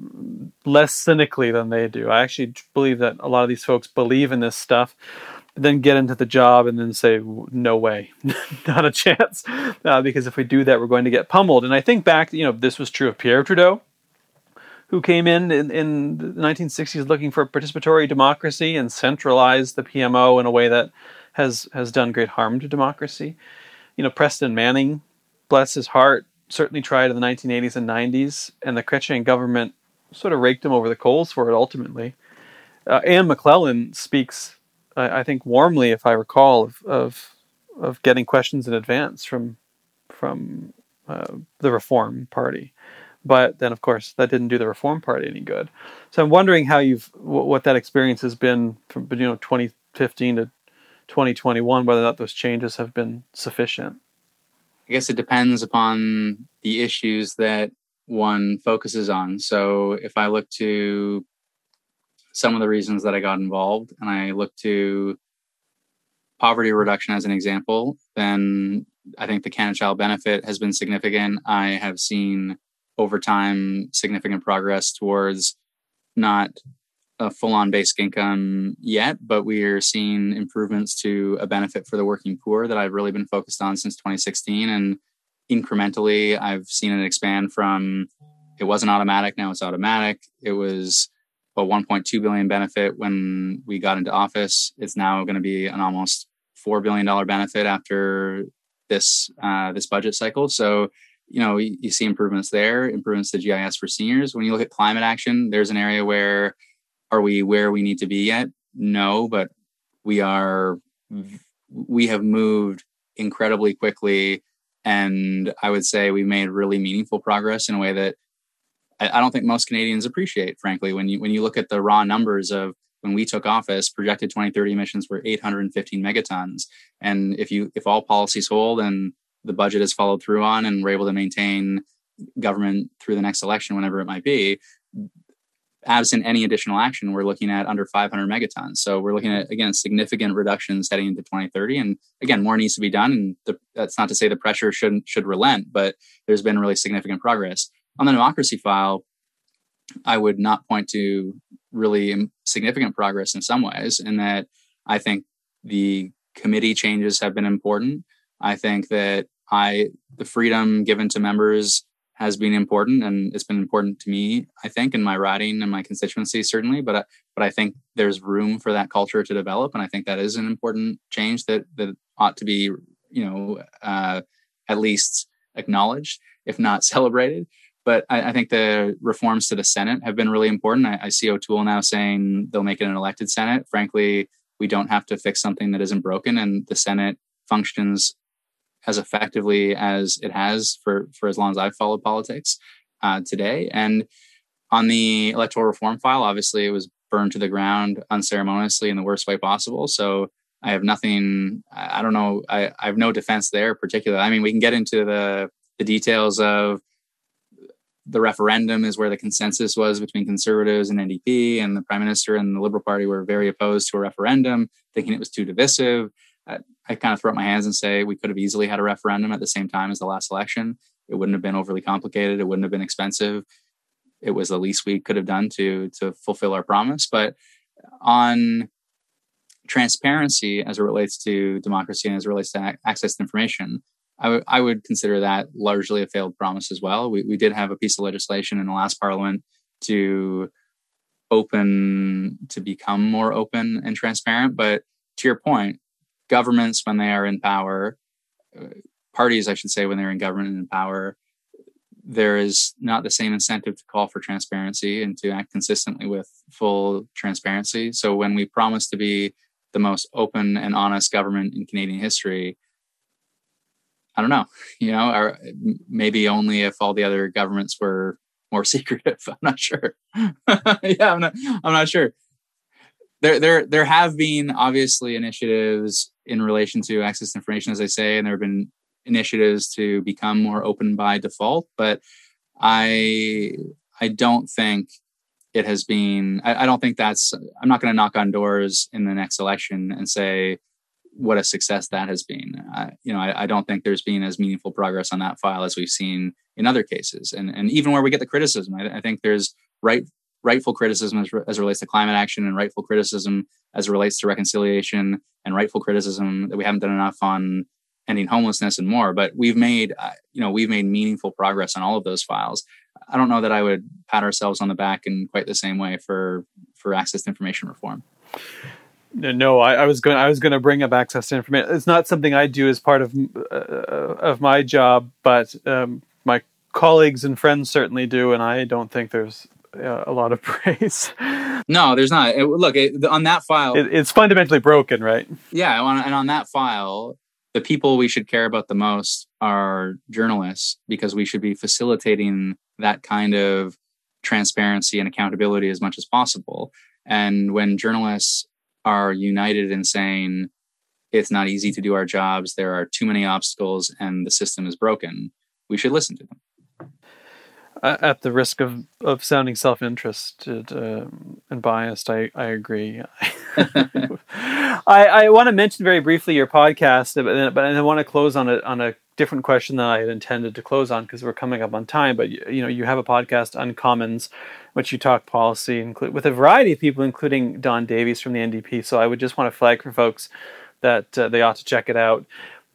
less cynically than they do. I actually believe that a lot of these folks believe in this stuff, then get into the job and then say, no way, not a chance. Uh, because if we do that, we're going to get pummeled. And I think back, you know, this was true of Pierre Trudeau who came in, in in, the 1960s looking for participatory democracy and centralized the PMO in a way that has has done great harm to democracy. You know, Preston Manning, bless his heart, certainly tried in the 1980s and 90s, and the Chrétien government sort of raked him over the coals for it ultimately. Uh, Anne McLellan speaks, I, I, think, warmly, if I recall, of, of, of getting questions in advance from from uh, the Reform Party. But then of course that didn't do the reform party any good. So i'm wondering how you've what that experience has been from you know 2015 to 2021 whether or not those changes have been sufficient. I guess it depends upon the issues that one focuses on. So if i look to some of the reasons that i got involved and i look to poverty reduction as an example then i think the canada child benefit has been significant i have seen over time significant progress towards not a full on basic income yet, but we are seeing improvements to a benefit for the working poor that I've really been focused on since 2016. And incrementally, I've seen it expand from it wasn't automatic, now it's automatic. It was a 1.2 billion benefit when we got into office. It's now going to be an almost $4 billion benefit after this uh, this budget cycle. So you know, you, you, see improvements there, improvements to GIS for seniors. When you look at climate action, there's an area where are we where we need to be yet? No, but we are we have moved incredibly quickly and I would say we made really meaningful progress in a way that I, don't think most Canadians appreciate, frankly, when you when you look at the raw numbers of when we took office, projected 2030 emissions were 815 megatons. And if you if all policies hold and the budget is followed through on and we're able to maintain government through the next election, whenever it might be, absent any additional action, we're looking at under 500 megatons. So we're looking at, again, significant reductions heading into 2030. And again, more needs to be done. And the, that's not to say the pressure shouldn't, should relent, but there's been really significant progress. On the democracy file, I would not point to really significant progress in some ways, in that I think the committee changes have been important. I think that I the freedom given to members has been important and it's been important to me i think in my writing and my constituency certainly but I, but i think there's room for that culture to develop and i think that is an important change that that ought to be you know uh, at least acknowledged if not celebrated but I, I, think the reforms to the senate have been really important I, I see o'toole now saying they'll make it an elected senate frankly we don't have to fix something that isn't broken and the senate functions as effectively as it has for for as long as I've followed politics uh, today. And on the electoral reform file, obviously it was burned to the ground unceremoniously in the worst way possible. So I have nothing. I don't know. I, I have no defense there, particularly. I mean, we can get into the the details of the referendum is where the consensus was between conservatives and NDP, and the prime minister and the Liberal Party were very opposed to a referendum, thinking it was too divisive. I kind of throw up my hands and say we could have easily had a referendum at the same time as the last election. It wouldn't have been overly complicated. It wouldn't have been expensive. It was the least we could have done to to fulfill our promise. But on transparency as it relates to democracy and as it relates to access to information, I, w- I would consider that largely a failed promise as well. We, we did have a piece of legislation in the last parliament to open, to become more open and transparent. But to your point, governments when they are in power, uh, parties, I should say, when they're in government and in power, there is not the same incentive to call for transparency and to act consistently with full transparency. So when we promise to be the most open and honest government in Canadian history, I don't know, you know, or uh, maybe only if all the other governments were more secretive. I'm not sure. yeah, I'm not. I'm not sure. There, there, there have been obviously initiatives in relation to access to information, as I say, and there have been initiatives to become more open by default. But I, I don't think it has been. I, I don't think that's. I'm not going to knock on doors in the next election and say what a success that has been. Uh, you know, I, I, don't think there's been as meaningful progress on that file as we've seen in other cases, and and even where we get the criticism, I, I think there's right rightful criticism as, as relates to climate action, and rightful criticism as it relates to reconciliation, and rightful criticism that we haven't done enough on ending homelessness and more. But we've made uh, you know we've made meaningful progress on all of those files. I don't know that I would pat ourselves on the back in quite the same way for for access to information reform. No, I, I, was going. I was going to bring up access to information. It's not something I do as part of uh, of my job, but um, my colleagues and friends certainly do, and I don't think there's uh, a lot of praise. No, there's not. It, look, it, on that file, it, it's fundamentally broken, right? Yeah, on, and on that file, the people we should care about the most are journalists because we should be facilitating that kind of transparency and accountability as much as possible. And when journalists are united in saying it's not easy to do our jobs, there are too many obstacles, and the system is broken, we should listen to them. At the risk of, of sounding self interested uh, and biased, I, I agree. I, I want to mention very briefly your podcast, but, but I want to close on a, on a different question than I had intended to close on because we're coming up on time. But you know, you have a podcast, Uncommons, which you talk policy include with a variety of people, including Don Davies from the NDP. So I would just want to flag for folks that uh, they ought to check it out.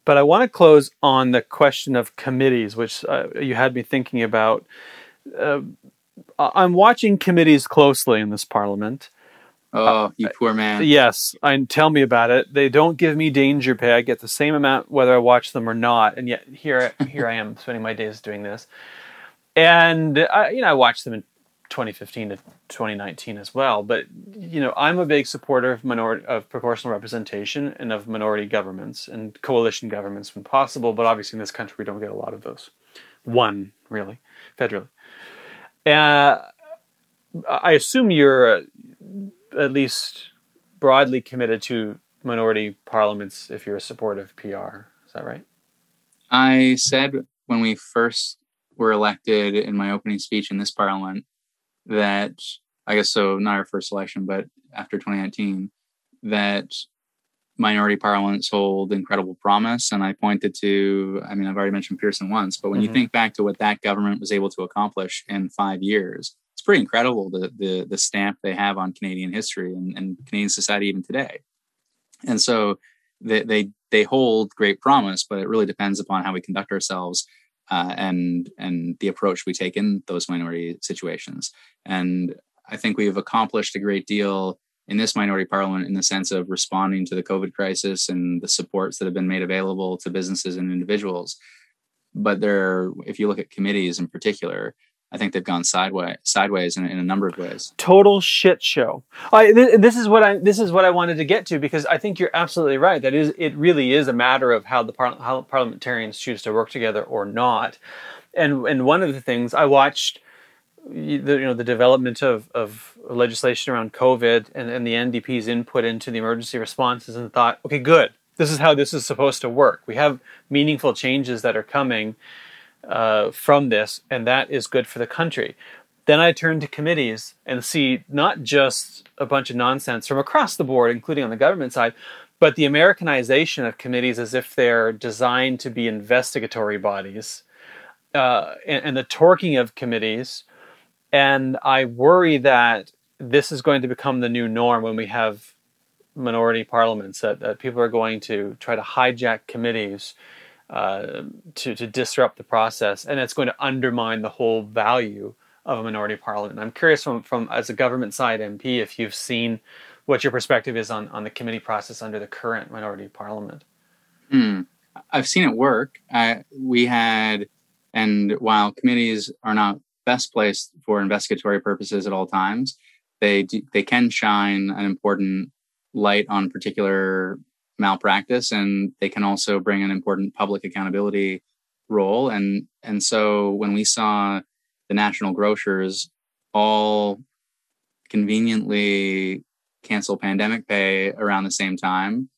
But I want to close on the question of committees, which uh, you had me thinking about. Uh, I'm watching committees closely in this parliament. Oh, you poor man. Yes, and tell me about it. They don't give me danger pay. I get the same amount whether I watch them or not, and yet here here I am spending my days doing this. And I, you know, I watch them in 2015 to 2019 as well. But you know, I'm a big supporter of minority of proportional representation and of minority governments and coalition governments when possible. But obviously, in this country, we don't get a lot of those. One really federally. Uh, I assume you're at least broadly committed to minority parliaments if you're a supporter of PR. Is that right? I said when we first were elected in my opening speech in this parliament that I guess so not our first election, but after 2019, that minority parliaments hold incredible promise. And I pointed to, I mean, I've already mentioned Pearson once, but when mm-hmm. you think back to what that government was able to accomplish in five years, it's pretty incredible the the, the stamp they have on Canadian history and, and Canadian society even today. And so they, they they hold great promise, but it really depends upon how we conduct ourselves uh, and and the approach we take in those minority situations. And I think we've accomplished a great deal in this minority parliament in the sense of responding to the COVID crisis and the supports that have been made available to businesses and individuals. But there, if you look at committees in particular, I think they've gone sideways, sideways in, in a number of ways. Total shit show. I, th- this is what I this is what I wanted to get to because I think you're absolutely right. That is, it really is a matter of how the par- how parliamentarians choose to work together or not. And and one of the things I watched, the, you know, the development of of legislation around COVID and, and the NDP's input into the emergency responses, and thought, okay, good. This is how this is supposed to work. We have meaningful changes that are coming uh, from this, and that is good for the country. Then I turn to committees and see not just a bunch of nonsense from across the board, including on the government side, but the Americanization of committees as if they're designed to be investigatory bodies, uh, and, and the torquing of committees. And I worry that this is going to become the new norm when we have minority parliaments, that, that people are going to try to hijack committees uh, to to disrupt the process, and it's going to undermine the whole value of a minority parliament. I'm curious from from as a government side MP if you've seen what your perspective is on on the committee process under the current minority parliament. Hmm. I've seen it work. I, we had, and while committees are not best placed for investigatory purposes at all times, they do, they can shine an important light on particular malpractice and they can also bring an important public accountability role. And and so when we saw the national grocers all conveniently cancel pandemic pay around the same time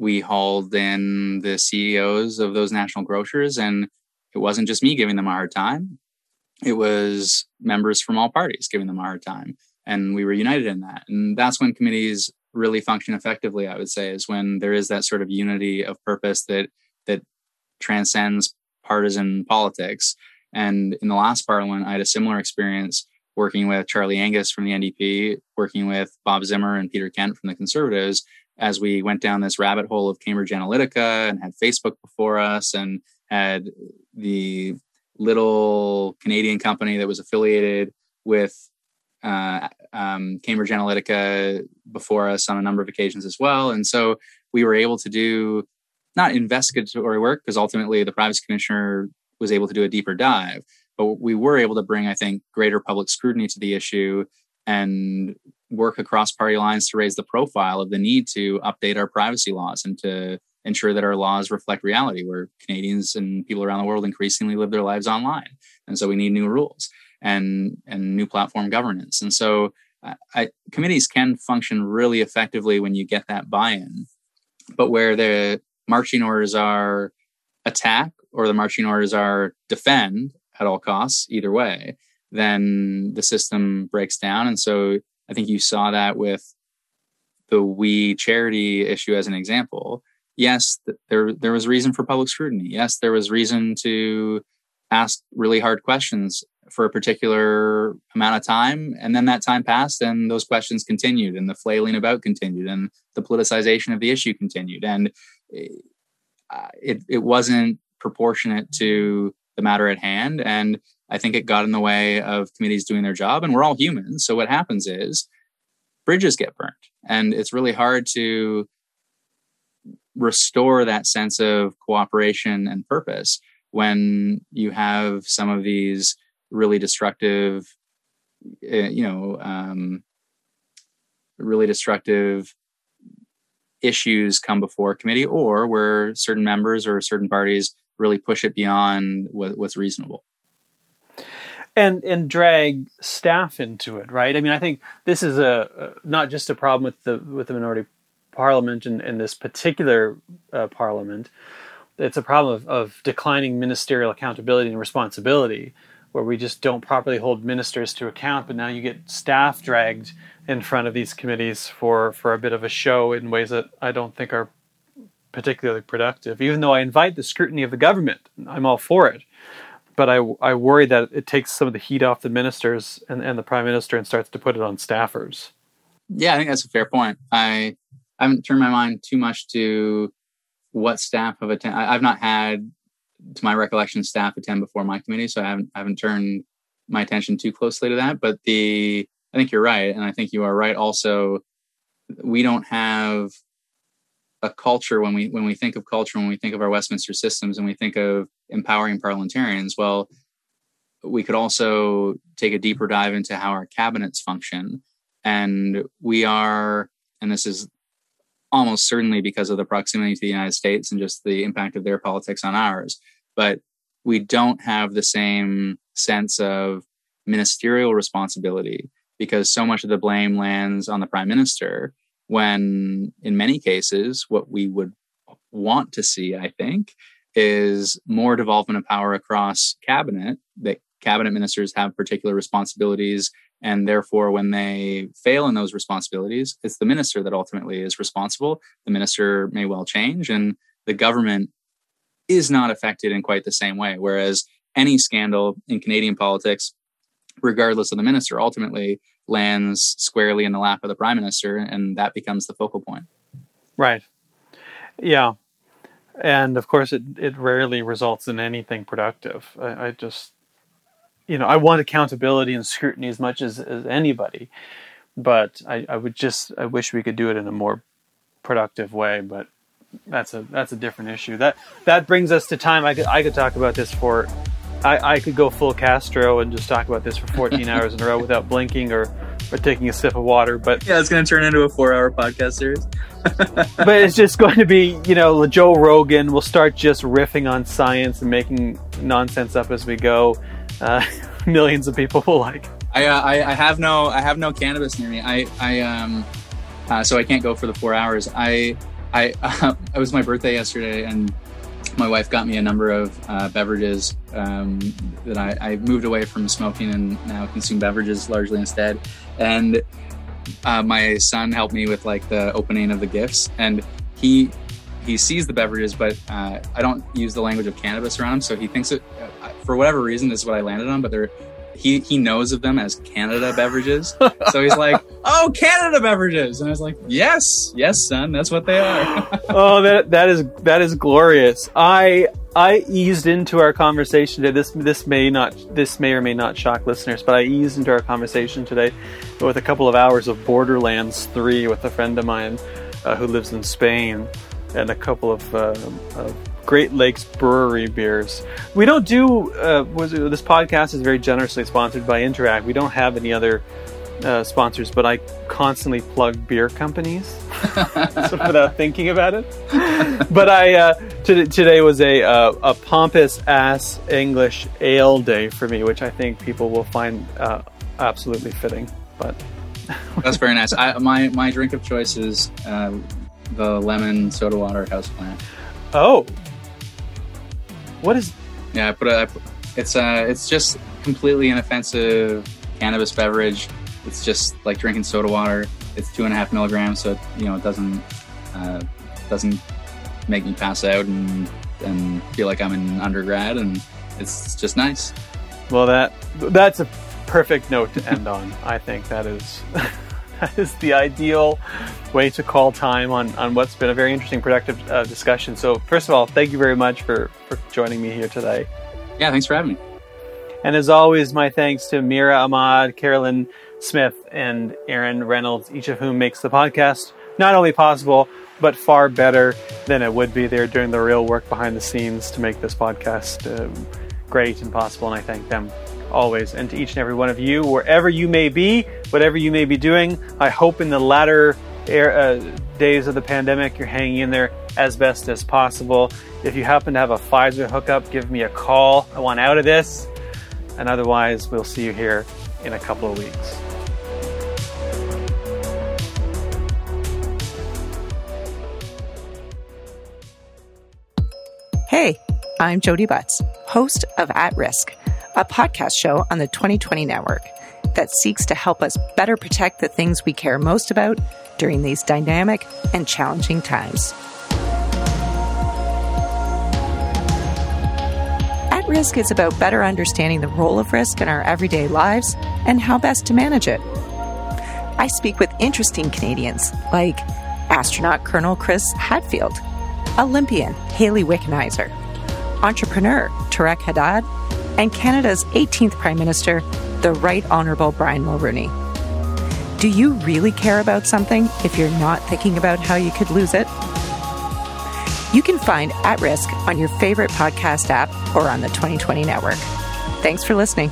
we hauled in the CEOs of those national grocers. And it wasn't just me giving them a hard time. It was members from all parties giving them a hard time. And we were united in that. And that's when committees really function effectively i would say is when there is that sort of unity of purpose that that transcends partisan politics. And in the last parliament i had a similar experience working with charlie angus from the ndp working with bob zimmer and peter kent from the conservatives as we went down this rabbit hole of cambridge analytica and had facebook before us and had the little canadian company that was affiliated with uh, um, Cambridge Analytica before us on a number of occasions as well. And so we were able to do not investigatory work because ultimately the privacy commissioner was able to do a deeper dive, but we were able to bring, I think, greater public scrutiny to the issue and work across party lines to raise the profile of the need to update our privacy laws and to ensure that our laws reflect reality where Canadians and people around the world increasingly live their lives online. And so we need new rules and and new platform governance. And so uh, I, committees can function really effectively when you get that buy-in. But where the marching orders are attack or the marching orders are defend at all costs, either way, then the system breaks down. And so I think you saw that with the we charity issue as an example. Yes, there there was reason for public scrutiny. Yes, there was reason to ask really hard questions for a particular amount of time and then that time passed and those questions continued and the flailing about continued and the politicization of the issue continued and uh, it, it wasn't proportionate to the matter at hand and i think it got in the way of committees doing their job and we're all humans so what happens is bridges get burnt and it's really hard to restore that sense of cooperation and purpose when you have some of these really destructive, uh, you know, um, really destructive issues come before committee or where certain members or certain parties really push it beyond what, what's reasonable. And and drag staff into it right? I mean i think this is a not just a problem with the with the minority parliament and, this particular uh, parliament. It's a problem of, of declining ministerial accountability and responsibility where we just don't properly hold ministers to account, but now you get staff dragged in front of these committees for, for a bit of a show in ways that I don't think are particularly productive. Even though I invite the scrutiny of the government, I'm all for it. But I, I worry that it takes some of the heat off the ministers and, and the prime minister and starts to put it on staffers. Yeah, I think that's a fair point. I, I haven't turned my mind too much to what staff have attended. I've not had to my recollection, staff attend before my committee, so I haven't I haven't turned my attention too closely to that. But the I think you're right, and I think you are right. Also, we don't have a culture when we when we think of culture when we think of our Westminster systems and we think of empowering parliamentarians. Well, we could also take a deeper dive into how our cabinets function, and we are, and this is almost certainly because of the proximity to the United States and just the impact of their politics on ours. But we don't have the same sense of ministerial responsibility because so much of the blame lands on the prime minister when in many cases what we would want to see i think is more development of power across cabinet that cabinet ministers have particular responsibilities and therefore, when they fail in those responsibilities, it's the minister that ultimately is responsible. The minister may well change, and the government is not affected in quite the same way. Whereas any scandal in Canadian politics, regardless of the minister, ultimately lands squarely in the lap of the prime minister, and that becomes the focal point. Right. Yeah. And of course, it, it rarely results in anything productive. I, I just you know, I want accountability and scrutiny as much as, as anybody, but I, I would just I wish we could do it in a more productive way. But that's a that's a different issue. That that brings us to time. I could I could talk about this for I, I could go full Castro and just talk about this for 14 hours in a row without blinking or or taking a sip of water. But yeah, it's going to turn into a four-hour podcast series. but it's just going to be, you know, Joe Rogan. We'll start just riffing on science and making nonsense up as we go. Uh, millions of people will like. I, uh, I, I have no I have no cannabis near me. I I um uh, so I can't go for the four hours. I I uh, it was my birthday yesterday and my wife got me a number of uh, beverages um, that I, I, moved away from smoking and now consume beverages largely instead. And uh, my son helped me with like the opening of the gifts, and he he sees the beverages, but uh, I don't use the language of cannabis around him, so he thinks it. Uh, for whatever reason, this is what I landed on, but they're he he knows of them as Canada beverages. so he's like, "Oh, Canada beverages," and I was like, "Yes, yes, son, that's what they are." oh, that that is that is glorious. I I eased into our conversation today. This this may not this may or may not shock listeners, but I eased into our conversation today with a couple of hours of Borderlands Three with a friend of mine uh, who lives in Spain, and a couple of, uh, of Great Lakes Brewery beers. We don't do uh, this podcast is very generously sponsored by Interact. We don't have any other uh, sponsors, but I constantly plug beer companies without thinking about it. but I uh, t- today was a uh, a pompous ass English ale day for me, which I think people will find uh, absolutely fitting. But that's very nice. I, my my drink of choice is uh, the lemon soda water Houseplant. Oh, what is? Yeah, I put a. It's uh, it's just completely inoffensive cannabis beverage. It's just like drinking soda water. It's two and a half milligrams, so it, you know it doesn't uh, doesn't make me pass out and and feel like I'm in undergrad, and it's just nice. Well, that that's a perfect note to end on. I think that is that is the ideal way to call time on, on what's been a very interesting, productive uh, discussion. So, first of all, thank you very much for, for joining me here today. Yeah, thanks for having me. And as always, my thanks to Mira Ahmad, Carolyn Smith, and Aaron Reynolds, each of whom makes the podcast not only possible, but far better than it would be. They're doing the real work behind the scenes to make this podcast um, great and possible, and I thank them always. And to each and every one of you, wherever you may be, whatever you may be doing, I hope in the latter air, uh, days of the pandemic you're hanging in there as best as possible. If you happen to have a Pfizer hookup, give me a call. I want out of this. And otherwise, we'll see you here in a couple of weeks. Hey, I'm Jody Butts, host of At Risk a podcast show on the 2020 Network that seeks to help us better protect the things we care most about during these dynamic and challenging times. At Risk is about better understanding the role of risk in our everyday lives and how best to manage it. I speak with interesting Canadians like astronaut Colonel Chris Hadfield, Olympian Hayley Wickenheiser, entrepreneur Tarek Haddad, and Canada's 18th Prime Minister, the Right Honourable Brian Mulroney. Do you really care about something if you're not thinking about how you could lose it? You can find At Risk on your favorite podcast app or on the 2020 network. Thanks for listening.